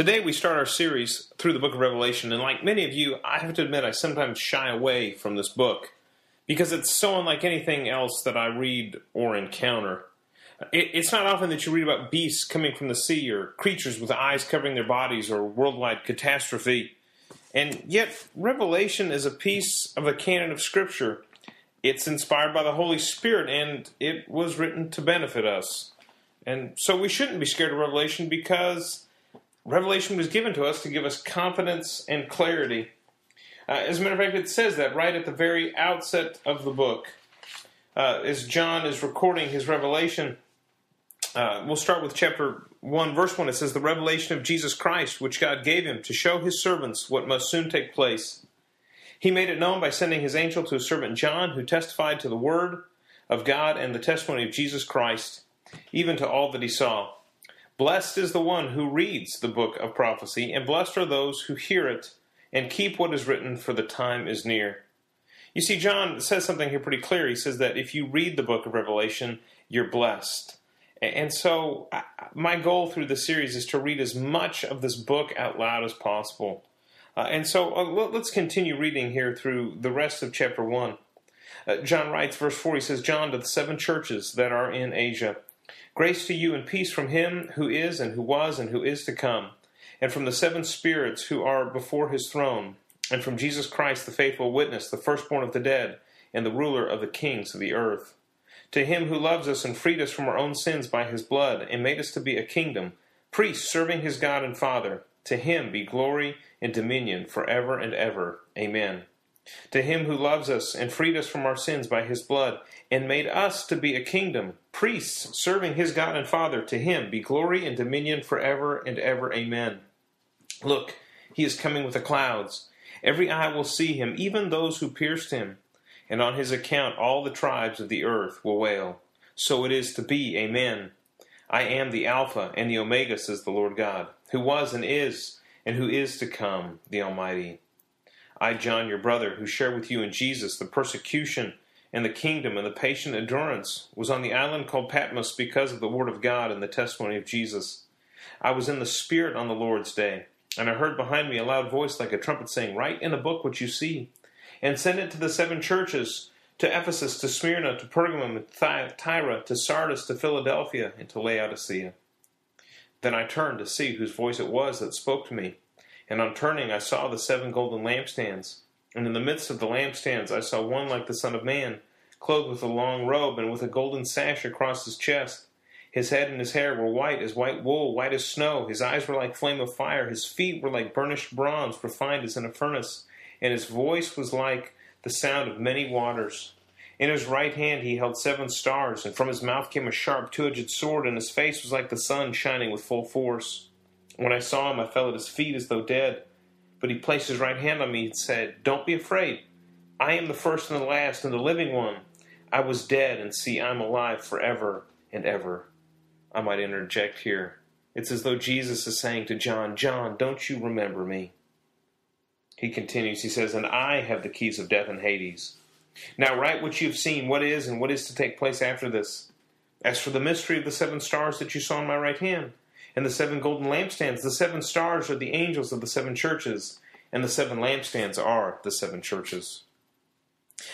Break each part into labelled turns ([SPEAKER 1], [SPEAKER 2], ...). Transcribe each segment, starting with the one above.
[SPEAKER 1] Today we start our series through the book of Revelation, and like many of you, I have to admit I sometimes shy away from this book because it's so unlike anything else that I read or encounter. It, it's not often that you read about beasts coming from the sea or creatures with eyes covering their bodies or worldwide catastrophe. And yet, Revelation is a piece of the canon of Scripture. It's inspired by the Holy Spirit and it was written to benefit us. And so we shouldn't be scared of Revelation because Revelation was given to us to give us confidence and clarity. Uh, as a matter of fact, it says that right at the very outset of the book. Uh, as John is recording his revelation, uh, we'll start with chapter 1, verse 1. It says, The revelation of Jesus Christ, which God gave him to show his servants what must soon take place. He made it known by sending his angel to his servant John, who testified to the word of God and the testimony of Jesus Christ, even to all that he saw. Blessed is the one who reads the book of prophecy, and blessed are those who hear it and keep what is written, for the time is near. You see, John says something here pretty clear. He says that if you read the book of Revelation, you're blessed. And so, my goal through the series is to read as much of this book out loud as possible. Uh, and so, uh, let's continue reading here through the rest of chapter 1. Uh, John writes, verse 4, he says, John to the seven churches that are in Asia. Grace to you and peace from him who is and who was and who is to come, and from the seven spirits who are before his throne, and from Jesus Christ, the faithful witness, the firstborn of the dead, and the ruler of the kings of the earth. To him who loves us and freed us from our own sins by his blood, and made us to be a kingdom, priests serving his God and Father, to him be glory and dominion for ever and ever. Amen. To him who loves us and freed us from our sins by his blood, and made us to be a kingdom, priests serving his God and Father, to him be glory and dominion forever and ever. Amen. Look, he is coming with the clouds. Every eye will see him, even those who pierced him, and on his account all the tribes of the earth will wail. So it is to be. Amen. I am the Alpha and the Omega, says the Lord God, who was and is, and who is to come, the Almighty. I, John, your brother, who share with you in Jesus the persecution and the kingdom and the patient endurance, was on the island called Patmos because of the word of God and the testimony of Jesus. I was in the Spirit on the Lord's day, and I heard behind me a loud voice like a trumpet saying, Write in a book what you see, and send it to the seven churches to Ephesus, to Smyrna, to Pergamum, to Thyatira, to Sardis, to Philadelphia, and to Laodicea. Then I turned to see whose voice it was that spoke to me. And on turning, I saw the seven golden lampstands. And in the midst of the lampstands, I saw one like the Son of Man, clothed with a long robe and with a golden sash across his chest. His head and his hair were white as white wool, white as snow. His eyes were like flame of fire. His feet were like burnished bronze, refined as in a furnace. And his voice was like the sound of many waters. In his right hand he held seven stars, and from his mouth came a sharp two edged sword, and his face was like the sun shining with full force. When I saw him, I fell at his feet as though dead. But he placed his right hand on me and said, Don't be afraid. I am the first and the last and the living one. I was dead, and see, I'm alive forever and ever. I might interject here. It's as though Jesus is saying to John, John, don't you remember me? He continues, he says, And I have the keys of death and Hades. Now write what you've seen, what is and what is to take place after this. As for the mystery of the seven stars that you saw in my right hand, and the seven golden lampstands. The seven stars are the angels of the seven churches, and the seven lampstands are the seven churches.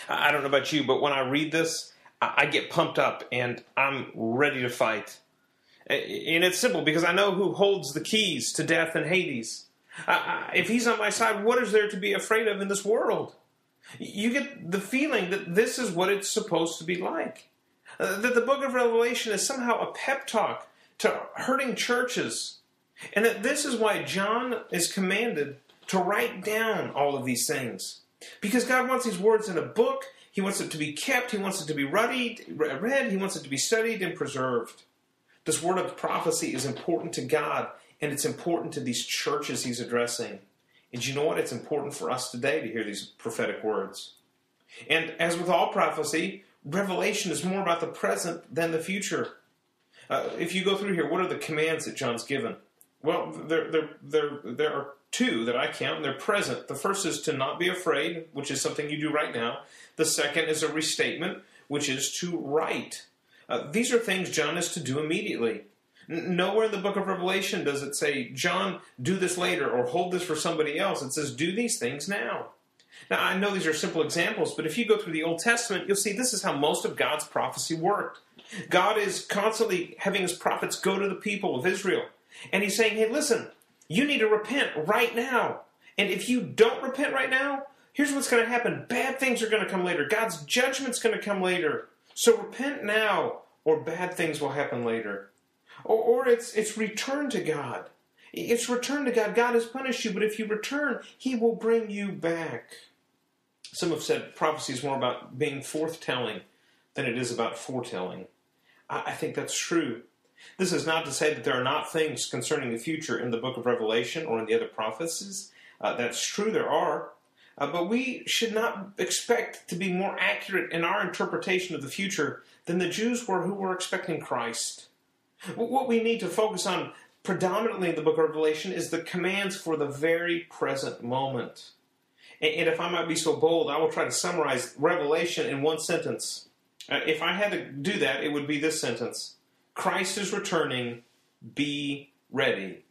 [SPEAKER 1] I don't know about you, but when I read this, I get pumped up and I'm ready to fight. And it's simple because I know who holds the keys to death and Hades. If he's on my side, what is there to be afraid of in this world? You get the feeling that this is what it's supposed to be like. Uh, that the book of Revelation is somehow a pep talk to hurting churches. And that this is why John is commanded to write down all of these things. Because God wants these words in a book, He wants it to be kept, He wants it to be read, read, He wants it to be studied and preserved. This word of prophecy is important to God, and it's important to these churches He's addressing. And you know what? It's important for us today to hear these prophetic words. And as with all prophecy, revelation is more about the present than the future. Uh, if you go through here, what are the commands that John's given? Well, there, there, there, there are two that I count, and they're present. The first is to not be afraid, which is something you do right now. The second is a restatement, which is to write. Uh, these are things John is to do immediately. Nowhere in the book of Revelation does it say, John, do this later or hold this for somebody else. It says, do these things now. Now, I know these are simple examples, but if you go through the Old Testament, you'll see this is how most of God's prophecy worked. God is constantly having his prophets go to the people of Israel, and he's saying, hey, listen, you need to repent right now. And if you don't repent right now, here's what's going to happen bad things are going to come later. God's judgment's going to come later. So repent now, or bad things will happen later. Or, or it's, it's return to God. It's return to God. God has punished you, but if you return, He will bring you back. Some have said prophecy is more about being forthtelling than it is about foretelling. I, think that's true. This is not to say that there are not things concerning the future in the book of Revelation or in the other prophecies. Uh, that's true, there are. Uh, but we should not expect to be more accurate in our interpretation of the future than the Jews were who were expecting Christ. What we need to focus on predominantly in the book of Revelation is the commands for the very present moment. And if I might be so bold, I will try to summarize Revelation in one sentence. Uh, if I had to do that, it would be this sentence Christ is returning, be ready.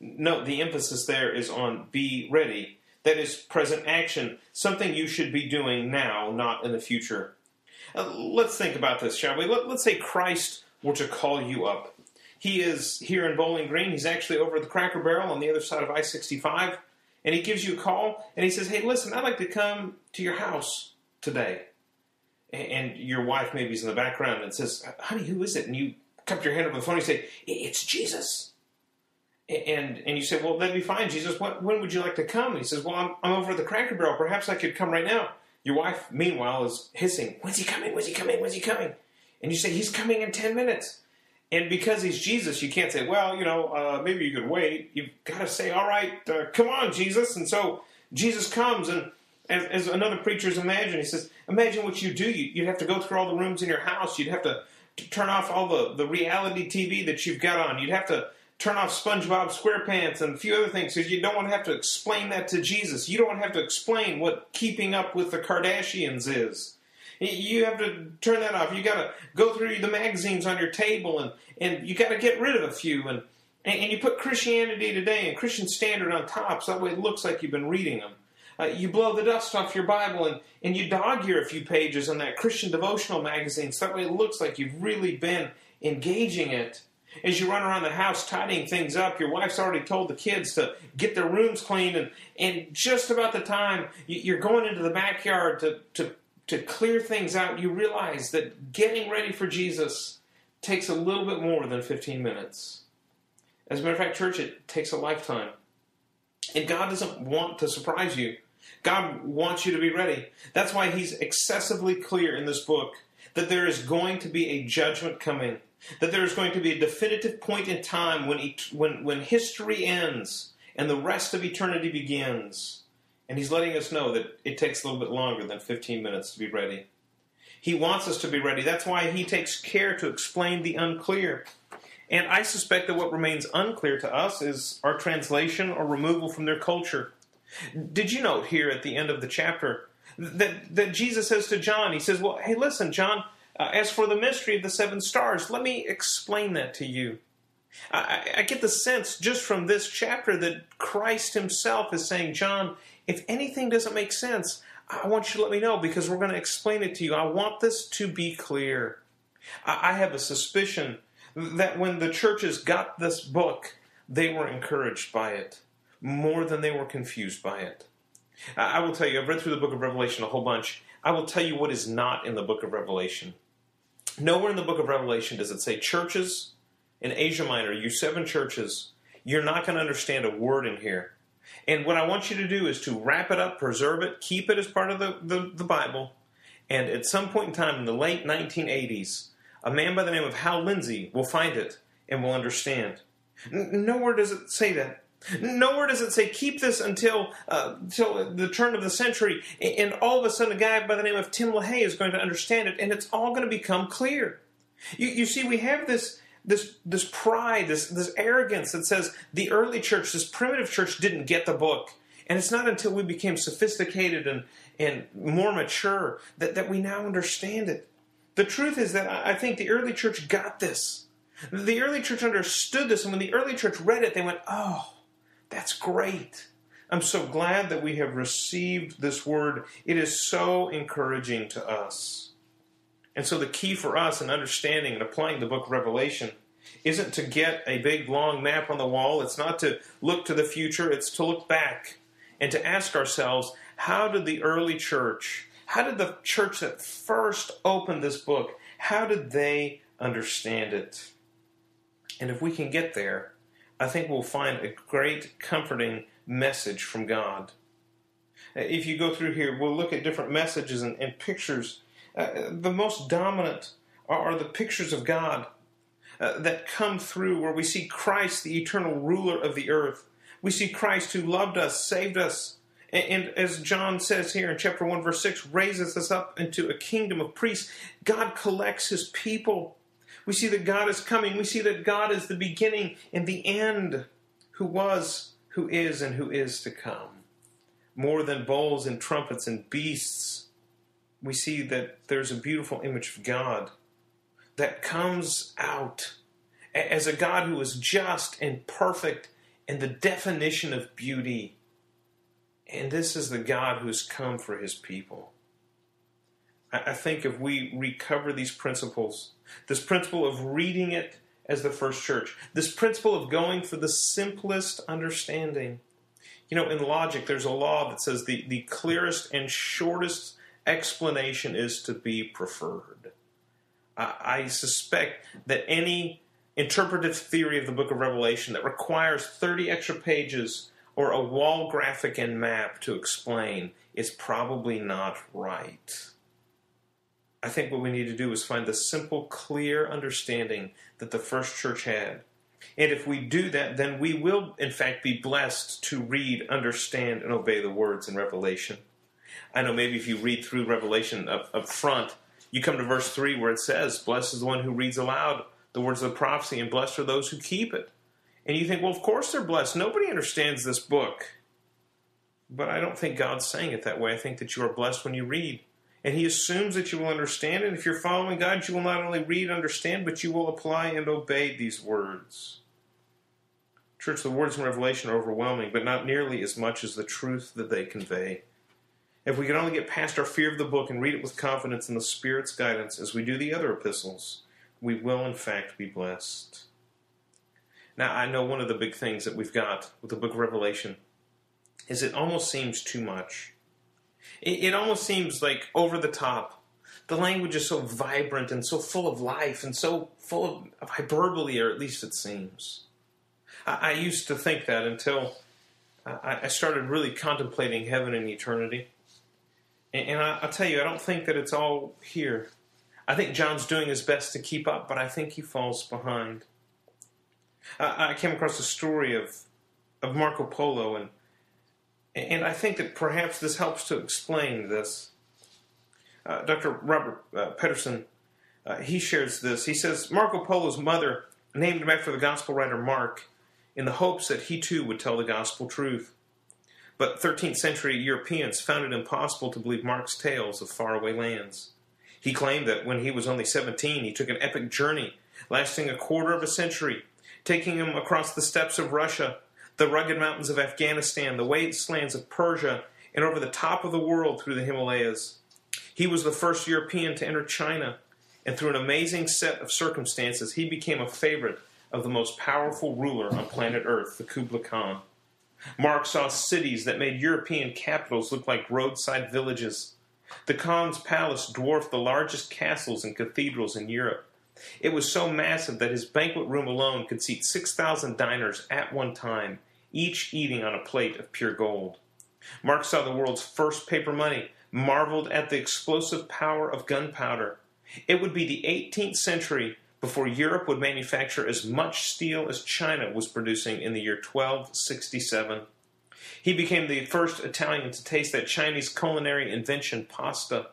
[SPEAKER 1] Note the emphasis there is on be ready. That is present action, something you should be doing now, not in the future. Uh, let's think about this, shall we? Let, let's say Christ were to call you up. He is here in Bowling Green. He's actually over at the Cracker Barrel on the other side of I 65. And he gives you a call and he says, Hey, listen, I'd like to come to your house today. And your wife maybe is in the background and says, Honey, who is it? And you cup your hand over the phone and say, It's Jesus. And and you say, Well, that'd be fine, Jesus. When, when would you like to come? And he says, Well, I'm, I'm over at the Cracker Barrel. Perhaps I could come right now. Your wife, meanwhile, is hissing, When's he coming? When's he coming? When's he coming? And you say, He's coming in 10 minutes. And because he's Jesus, you can't say, Well, you know, uh, maybe you could wait. You've got to say, All right, uh, come on, Jesus. And so Jesus comes and as, as, another preacher's imagined, he says, imagine what you do. You'd have to go through all the rooms in your house. You'd have to, to turn off all the, the reality TV that you've got on. You'd have to turn off SpongeBob SquarePants and a few other things because you don't want to have to explain that to Jesus. You don't want to have to explain what keeping up with the Kardashians is. You have to turn that off. You got to go through the magazines on your table and, and you got to get rid of a few. And, and you put Christianity Today and Christian Standard on top so that way it looks like you've been reading them. Uh, you blow the dust off your Bible and, and you dog ear a few pages on that Christian devotional magazine so that way it looks like you've really been engaging it. As you run around the house tidying things up, your wife's already told the kids to get their rooms clean, and, and just about the time you're going into the backyard to, to, to clear things out, you realize that getting ready for Jesus takes a little bit more than 15 minutes. As a matter of fact, church, it takes a lifetime. And God doesn't want to surprise you. God wants you to be ready. That's why He's excessively clear in this book that there is going to be a judgment coming, that there is going to be a definitive point in time when, when, when history ends and the rest of eternity begins. And He's letting us know that it takes a little bit longer than 15 minutes to be ready. He wants us to be ready. That's why He takes care to explain the unclear. And I suspect that what remains unclear to us is our translation or removal from their culture. Did you note here at the end of the chapter that, that Jesus says to John, He says, Well, hey, listen, John, uh, as for the mystery of the seven stars, let me explain that to you. I, I get the sense just from this chapter that Christ Himself is saying, John, if anything doesn't make sense, I want you to let me know because we're going to explain it to you. I want this to be clear. I, I have a suspicion that when the churches got this book, they were encouraged by it more than they were confused by it. I will tell you, I've read through the book of Revelation a whole bunch. I will tell you what is not in the book of Revelation. Nowhere in the book of Revelation does it say churches in Asia Minor, you seven churches, you're not going to understand a word in here. And what I want you to do is to wrap it up, preserve it, keep it as part of the, the, the Bible. And at some point in time in the late 1980s, a man by the name of Hal Lindsey will find it and will understand. Nowhere does it say that. Nowhere does it say keep this until uh, until the turn of the century, and all of a sudden a guy by the name of Tim LaHaye is going to understand it, and it's all going to become clear. You, you see, we have this this this pride, this this arrogance that says the early church, this primitive church, didn't get the book, and it's not until we became sophisticated and and more mature that, that we now understand it. The truth is that I think the early church got this. The early church understood this, and when the early church read it, they went, Oh, that's great. I'm so glad that we have received this word. It is so encouraging to us. And so, the key for us in understanding and applying the book of Revelation isn't to get a big long map on the wall. It's not to look to the future. It's to look back and to ask ourselves how did the early church, how did the church that first opened this book, how did they understand it? And if we can get there, I think we'll find a great comforting message from God. If you go through here, we'll look at different messages and, and pictures. Uh, the most dominant are, are, the pictures of God uh, that come through where we see Christ, the eternal ruler of the earth. We see Christ who loved us, saved us, and as John says here in chapter 1, verse 6, raises us up into a kingdom of priests. God collects his people we see that God is coming. We see that God is the beginning and the end, who was, who is, and who is to come. More than bowls and trumpets and beasts, we see that there's a beautiful image of God that comes out as a God who is just and perfect and the definition of beauty. And this is the God who has come for his people. I think if we recover these principles, this principle of reading it as the first church, this principle of going for the simplest understanding. You know, in logic, there's a law that says the, the clearest and shortest explanation is to be preferred. I, I suspect that any interpretive theory of the book of Revelation that requires 30 extra pages or a wall graphic and map to explain is probably not right. I think what we need to do is find the simple, clear understanding that the first church had. And if we do that, then we will, in fact, be blessed to read, understand, and obey the words in Revelation. I know maybe if you read through Revelation up, up front, you come to verse 3 where it says, Blessed is the one who reads aloud the words of the prophecy, and blessed are those who keep it. And you think, well, of course they're blessed. Nobody understands this book. But I don't think God's saying it that way. I think that you are blessed when you read and he assumes that you will understand. And if you're following God, you will not only read, understand, but you will apply and obey these words. Church, the words in Revelation are overwhelming, but not nearly as much as the truth that they convey. If we can only get past our fear of the book and read it with confidence in the Spirit's guidance as we do the other epistles, we will in fact be blessed. Now, I know one of the big things that we've got with the book of Revelation is it almost seems too much. It, it almost seems like over the top. The language is so vibrant and so full of life and so full of, hyperbole, or at least it seems. I, I used to think that until I, I, started really contemplating heaven and eternity. And, and I, will tell you, I don't think that it's all here. I think John's doing his best to keep up, but I think he falls behind. I, I came across a story of of Marco Polo and and I think that perhaps this helps to explain this. Uh, Dr. Robert uh, Pedersen, uh, he shares this. He says Marco Polo's mother named him after the gospel writer Mark in the hopes that he too would tell the gospel truth. But 13th century Europeans found it impossible to believe Mark's tales of faraway lands. He claimed that when he was only 17, he took an epic journey lasting a quarter of a century, taking him across the steppes of Russia, the rugged mountains of Afghanistan, the wastelands of Persia, and over the top of the world through the Himalayas. He was the first European to enter China, and through an amazing set of circumstances, he became a favorite of the most powerful ruler on planet Earth, the Kublai Khan. Mark saw cities that made European capitals look like roadside villages. The Khan's palace dwarfed the largest castles and cathedrals in Europe. It was so massive that his banquet room alone could seat 6,000 diners at one time, each eating on a plate of pure gold. Mark saw the world's first paper money, marveled at the explosive power of gunpowder. It would be the 18th century before Europe would manufacture as much steel as China was producing in the year 1267. He became the first Italian to taste that Chinese culinary invention, pasta.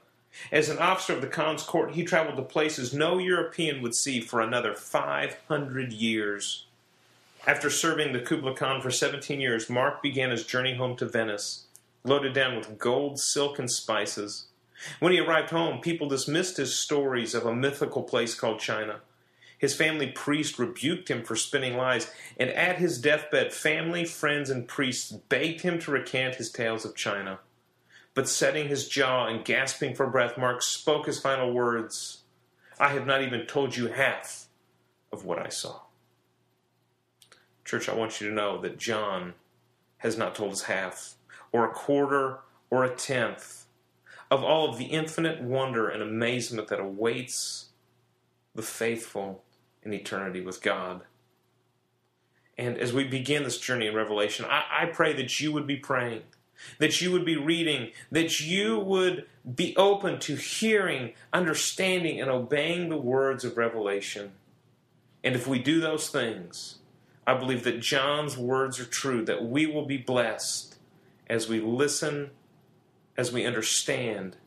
[SPEAKER 1] As an officer of the Khan's court, he traveled to places no European would see for another 500 years. After serving the Kublai Khan for 17 years, Mark began his journey home to Venice, loaded down with gold, silk, and spices. When he arrived home, people dismissed his stories of a mythical place called China. His family priest rebuked him for spinning lies, and at his deathbed, family, friends, and priests begged him to recant his tales of China. But setting his jaw and gasping for breath, Mark spoke his final words I have not even told you half of what I saw. Church, I want you to know that John has not told us half, or a quarter, or a tenth of all of the infinite wonder and amazement that awaits the faithful in eternity with God. And as we begin this journey in Revelation, I, I, pray that you would be praying, that you would be reading, that you would be open to hearing, understanding, and obeying the words of Revelation. And if we do those things, I believe that John's words are true, that we will be blessed as we listen, as we understand,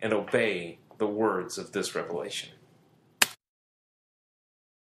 [SPEAKER 1] and obey the words of this revelation.